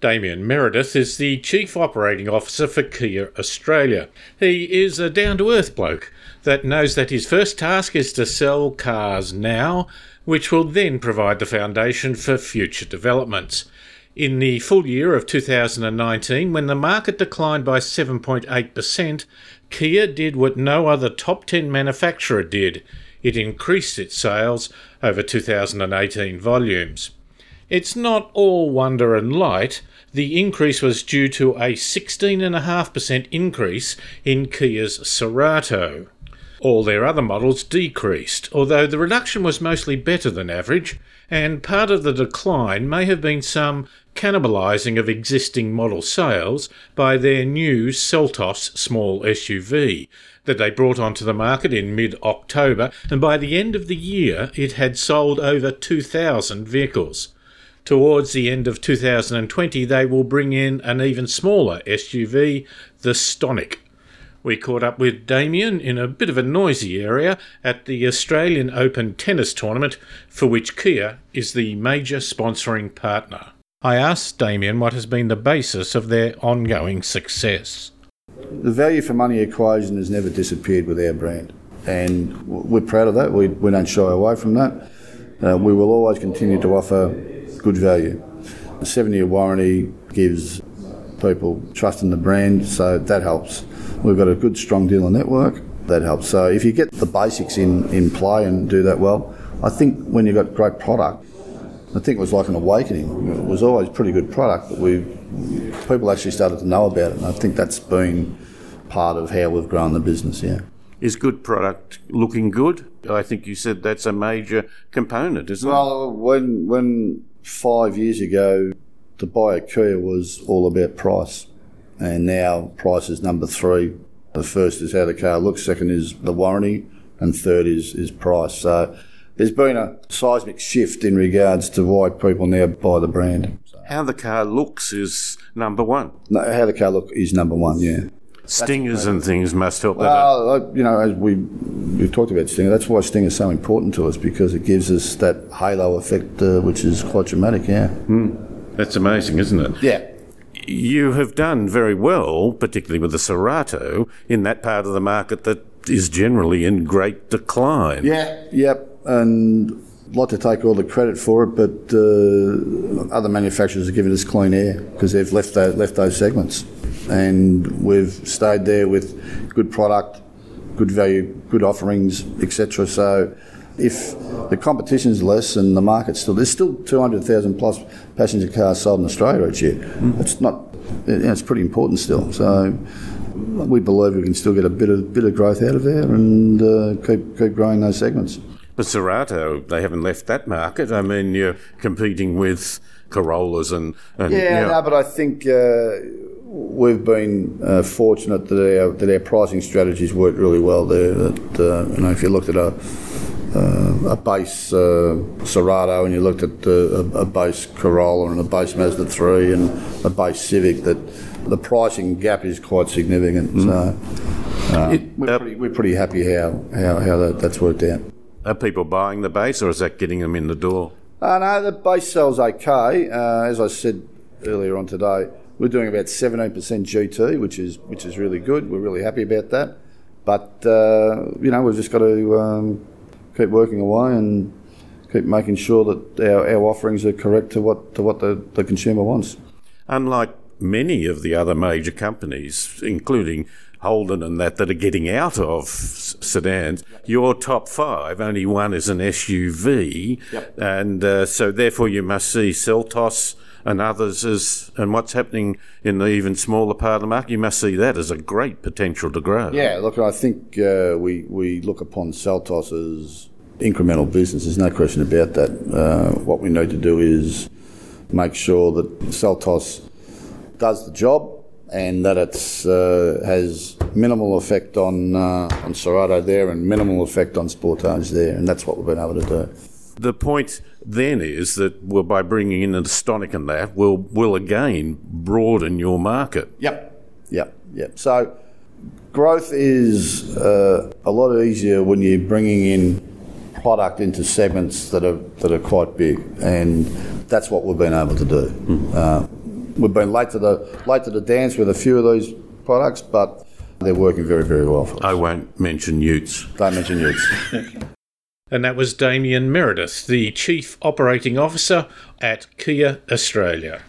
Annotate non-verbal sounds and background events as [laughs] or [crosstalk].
Damien Meredith is the Chief Operating Officer for Kia Australia. He is a down to earth bloke that knows that his first task is to sell cars now, which will then provide the foundation for future developments. In the full year of 2019, when the market declined by 7.8%, Kia did what no other top 10 manufacturer did it increased its sales over 2018 volumes. It's not all wonder and light. The increase was due to a 16.5% increase in Kia's Cerato. All their other models decreased, although the reduction was mostly better than average, and part of the decline may have been some cannibalising of existing model sales by their new Seltos small SUV that they brought onto the market in mid October, and by the end of the year it had sold over 2,000 vehicles. Towards the end of 2020, they will bring in an even smaller SUV, the Stonic. We caught up with Damien in a bit of a noisy area at the Australian Open tennis tournament, for which Kia is the major sponsoring partner. I asked Damien what has been the basis of their ongoing success. The value for money equation has never disappeared with our brand, and we're proud of that. We, we don't shy away from that. Uh, we will always continue to offer good value. The seven year warranty gives people trust in the brand, so that helps. We've got a good, strong dealer network, that helps. So if you get the basics in, in play and do that well, I think when you've got great product, I think it was like an awakening. It was always pretty good product, but we people actually started to know about it, and I think that's been part of how we've grown the business. Yeah. Is good product looking good? I think you said that's a major component, isn't well, it? Well, when when five years ago, to buy a Kia was all about price, and now price is number three. The first is how the car looks, second is the warranty, and third is is price. So there's been a seismic shift in regards to why people now buy the brand. How the car looks is number one. No, how the car look is number one, yeah. Stingers and things must help well, that. you know, as we we've talked about Stinger, that's why Stinger is so important to us because it gives us that halo effect, uh, which is quite dramatic. Yeah, mm. that's amazing, isn't it? Yeah. You have done very well, particularly with the Cerato, in that part of the market that is generally in great decline. Yeah, yep and I'd like to take all the credit for it, but uh, other manufacturers have given us clean air because they've left those, left those segments, and we've stayed there with good product, good value, good offerings, etc. So. If the competition is less and the market's still, there's still 200,000 plus passenger cars sold in Australia each year. Mm. It's not, you know, it's pretty important still. So we believe we can still get a bit of bit of growth out of there and uh, keep keep growing those segments. But Cerato, they haven't left that market. I mean, you're competing with Corollas and, and yeah, you know. no, but I think uh, we've been uh, fortunate that our that our pricing strategies worked really well there. That uh, you know, if you looked at a uh, a base uh, Cerato and you looked at uh, a, a, base Corolla and a base Mazda 3 and a base Civic, that the pricing gap is quite significant. Mm. So uh, it, we're, pretty, we're pretty happy how, how, how that, that's worked out. Are people buying the base, or is that getting them in the door? Uh, no, the base sells okay. Uh, as I said earlier on today, we're doing about 17% GT, which is which is really good. We're really happy about that. But uh, you know, we've just got to um, keep working away and keep making sure that our, our offerings are correct to what to what the, the consumer wants. Unlike many of the other major companies, including Holden and that that are getting out of sedans. Your top five, only one is an SUV, yep. and uh, so therefore you must see Seltos and others as and what's happening in the even smaller part of the market. You must see that as a great potential to grow. Yeah, look, I think uh, we we look upon Seltos as incremental business. There's no question about that. Uh, what we need to do is make sure that Seltos does the job and that it uh, has minimal effect on uh, on Cerato there and minimal effect on Sportage there, and that's what we've been able to do. The point then is that well, by bringing in Stonic and that, will will again broaden your market. Yep, yep, yep. So growth is uh, a lot easier when you're bringing in product into segments that are that are quite big, and that's what we've been able to do. Mm. Uh, we've been late to the late to the dance with a few of these products, but they're working very, very well for us. I won't mention Utes. Don't mention Utes. [laughs] And that was Damien Meredith, the Chief Operating Officer at Kia Australia.